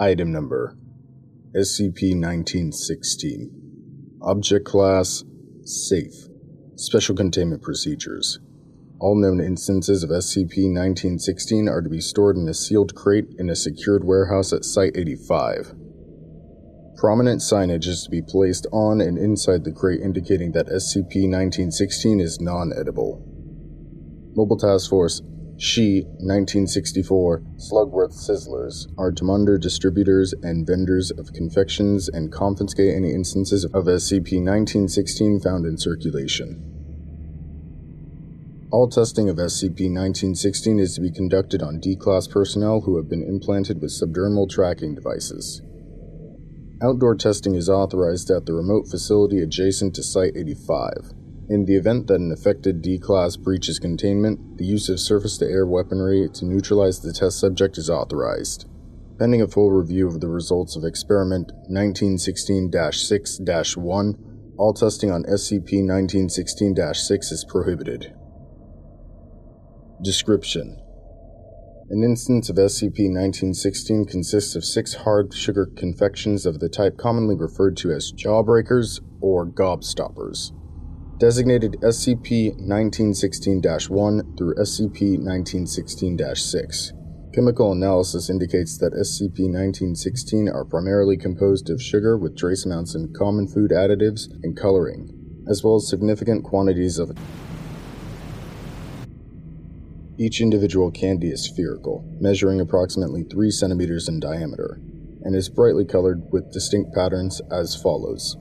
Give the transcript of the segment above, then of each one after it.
Item Number SCP-1916 Object Class Safe Special Containment Procedures All known instances of SCP-1916 are to be stored in a sealed crate in a secured warehouse at Site-85. Prominent signage is to be placed on and inside the crate indicating that SCP-1916 is non-edible. Mobile Task Force she, 1964, Slugworth Sizzlers, are Tumunder distributors and vendors of confections and confiscate any instances of SCP-1916 found in circulation. All testing of SCP-1916 is to be conducted on D-Class personnel who have been implanted with subdermal tracking devices. Outdoor testing is authorized at the remote facility adjacent to Site-85. In the event that an affected D class breaches containment, the use of surface to air weaponry to neutralize the test subject is authorized. Pending a full review of the results of Experiment 1916 6 1, all testing on SCP 1916 6 is prohibited. Description An instance of SCP 1916 consists of six hard sugar confections of the type commonly referred to as jawbreakers or gobstoppers designated SCP 1916 1 through SCP 1916 6. Chemical analysis indicates that SCP 1916 are primarily composed of sugar with trace amounts in common food additives and coloring, as well as significant quantities of each individual candy is spherical, measuring approximately 3 centimeters in diameter, and is brightly colored with distinct patterns as follows.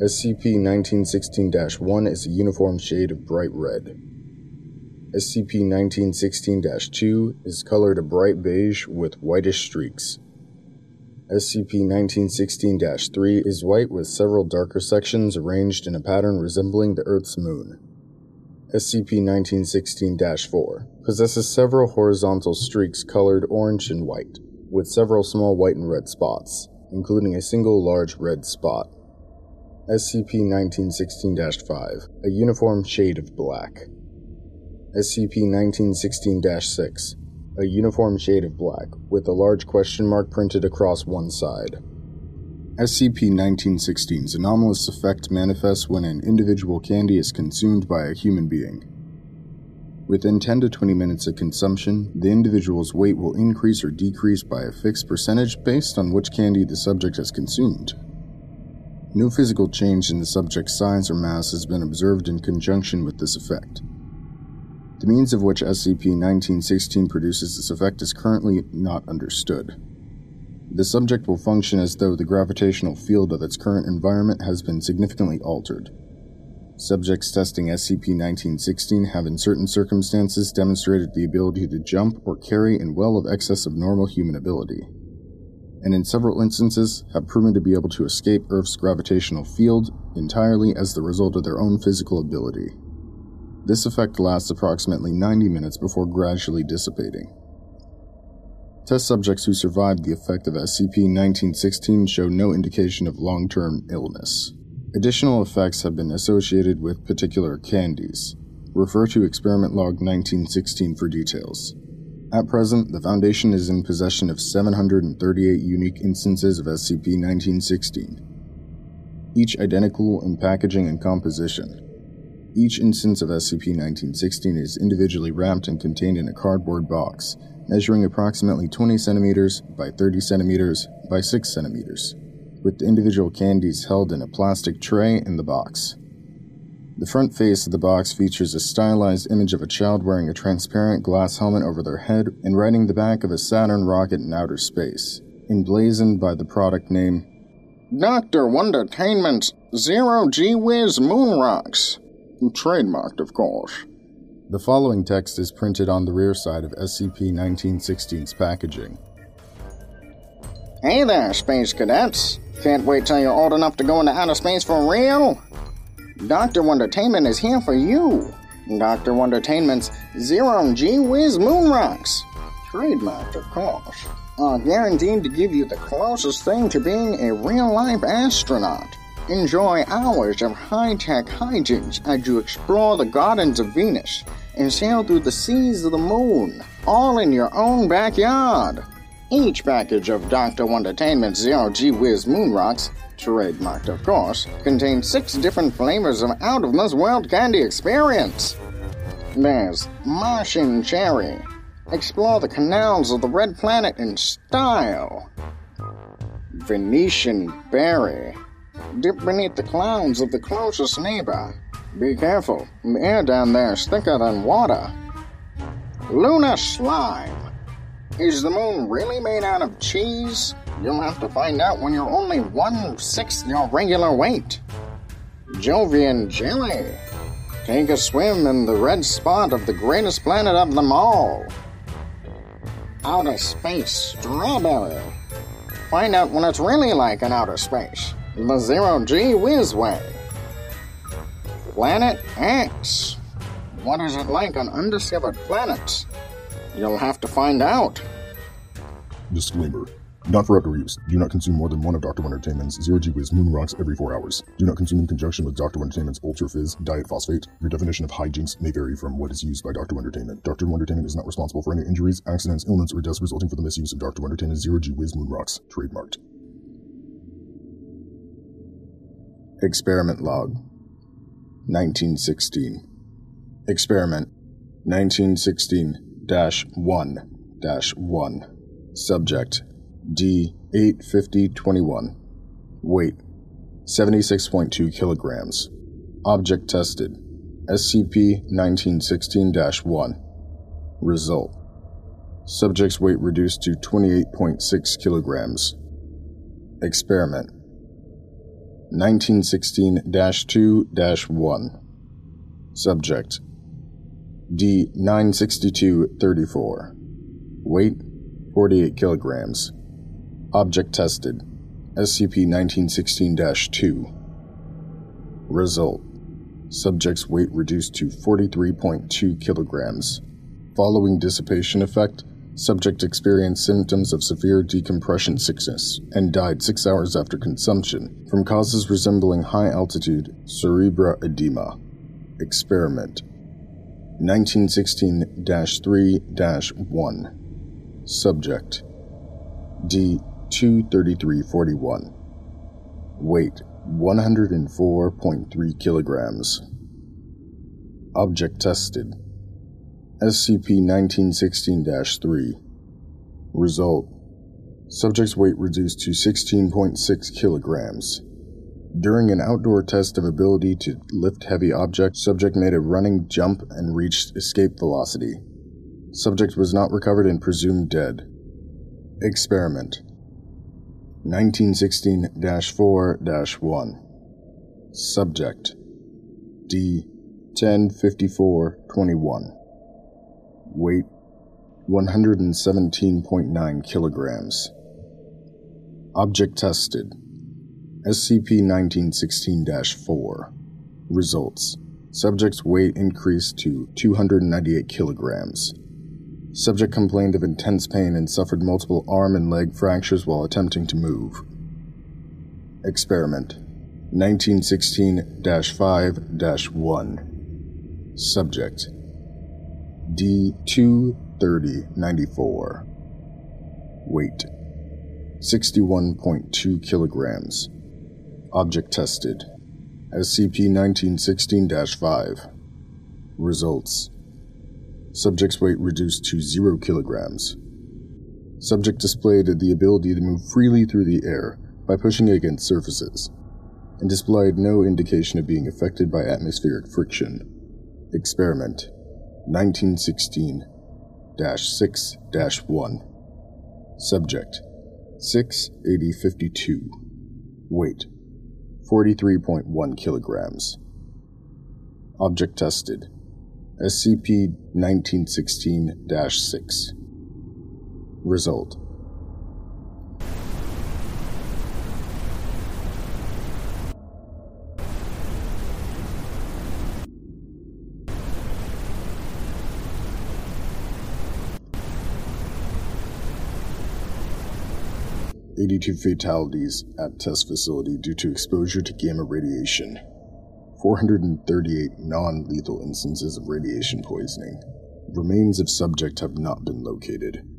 SCP-1916-1 is a uniform shade of bright red. SCP-1916-2 is colored a bright beige with whitish streaks. SCP-1916-3 is white with several darker sections arranged in a pattern resembling the Earth's moon. SCP-1916-4 possesses several horizontal streaks colored orange and white, with several small white and red spots, including a single large red spot. SCP-1916-5, a uniform shade of black. SCP-1916-6, a uniform shade of black, with a large question mark printed across one side. SCP-1916's anomalous effect manifests when an individual candy is consumed by a human being. Within 10 to 20 minutes of consumption, the individual's weight will increase or decrease by a fixed percentage based on which candy the subject has consumed. No physical change in the subject's size or mass has been observed in conjunction with this effect. The means of which SCP 1916 produces this effect is currently not understood. The subject will function as though the gravitational field of its current environment has been significantly altered. Subjects testing SCP 1916 have, in certain circumstances, demonstrated the ability to jump or carry in well of excess of normal human ability and in several instances have proven to be able to escape Earth's gravitational field entirely as the result of their own physical ability. This effect lasts approximately 90 minutes before gradually dissipating. Test subjects who survived the effect of SCP 1916 show no indication of long term illness. Additional effects have been associated with particular candies. Refer to Experiment Log 1916 for details. At present, the Foundation is in possession of 738 unique instances of SCP 1916, each identical in packaging and composition. Each instance of SCP 1916 is individually wrapped and contained in a cardboard box, measuring approximately 20 centimeters by 30 centimeters by 6 centimeters, with the individual candies held in a plastic tray in the box. The front face of the box features a stylized image of a child wearing a transparent glass helmet over their head and riding the back of a Saturn rocket in outer space, emblazoned by the product name Dr. Wondertainment's Zero G Whiz Moon Rocks. Trademarked, of course. The following text is printed on the rear side of SCP 1916's packaging. Hey there, Space Cadets. Can't wait till you're old enough to go into outer space for real? Dr. Wondertainment is here for you. Dr. Wondertainment's Zero G Whiz Moon Rocks. Trademarked, of course. Are guaranteed to give you the closest thing to being a real life astronaut. Enjoy hours of high tech hijinks as you explore the gardens of Venus and sail through the seas of the moon, all in your own backyard. Each package of Dr. Wondertainment's Zero G Whiz Moon Rocks, trademarked of course, contains six different flavors of out of this world candy experience. There's Martian Cherry. Explore the canals of the Red Planet in style. Venetian Berry. Dip beneath the clouds of the closest neighbor. Be careful, the air down there is thicker than water. Lunar Slime. Is the moon really made out of cheese? You'll have to find out when you're only one sixth your regular weight. Jovian Jelly. Take a swim in the red spot of the greatest planet of them all. Outer Space Strawberry. Find out what it's really like in outer space. The Zero G Whiz Way. Planet X. What is it like on undiscovered planets? You'll have to find out. Disclaimer. Not for outdoor use. Do not consume more than one of Dr. Wondertainment's Zero G Whiz Moon Rocks every four hours. Do not consume in conjunction with Dr. Wondertainment's Ultra Fizz Diet Phosphate. Your definition of hijinks may vary from what is used by Dr. Wondertainment. Dr. Wondertainment is not responsible for any injuries, accidents, illness, or deaths resulting from the misuse of Dr. Wondertainment's Zero G Whiz Moon Rocks. Trademarked. Experiment Log 1916 Experiment 1916 1 1 Subject D 85021 Weight 76.2 kilograms. Object tested SCP 1916 1 Result Subject's weight reduced to 28.6 kilograms. Experiment 1916 2 1 Subject D 96234 Weight 48 kilograms Object tested. SCP 1916 2 Result. Subject's weight reduced to 43.2 kilograms. Following dissipation effect, subject experienced symptoms of severe decompression sickness and died six hours after consumption from causes resembling high altitude cerebral edema. Experiment. 1916 3 1 Subject. D 23341 Weight 104.3 kilograms. Object tested SCP 1916 3 Result Subject's weight reduced to 16.6 kilograms. During an outdoor test of ability to lift heavy objects, subject made a running jump and reached escape velocity. Subject was not recovered and presumed dead. Experiment 1916 4 1 Subject. D 105421 Weight 117.9 kilograms. Object tested. SCP 1916 4 Results. Subject's weight increased to 298 kilograms. Subject complained of intense pain and suffered multiple arm and leg fractures while attempting to move. Experiment. 1916 5 1 Subject. D23094 Weight. 61.2 kilograms. Object tested. SCP 1916 5 Results Subject's weight reduced to 0 kilograms. Subject displayed the ability to move freely through the air by pushing against surfaces, and displayed no indication of being affected by atmospheric friction. Experiment 1916 6 1 Subject 68052 Weight 43.1 kilograms. Object tested SCP 1916 6. Result Eighty-two fatalities at test facility due to exposure to gamma radiation. 438 non lethal instances of radiation poisoning. Remains of subject have not been located.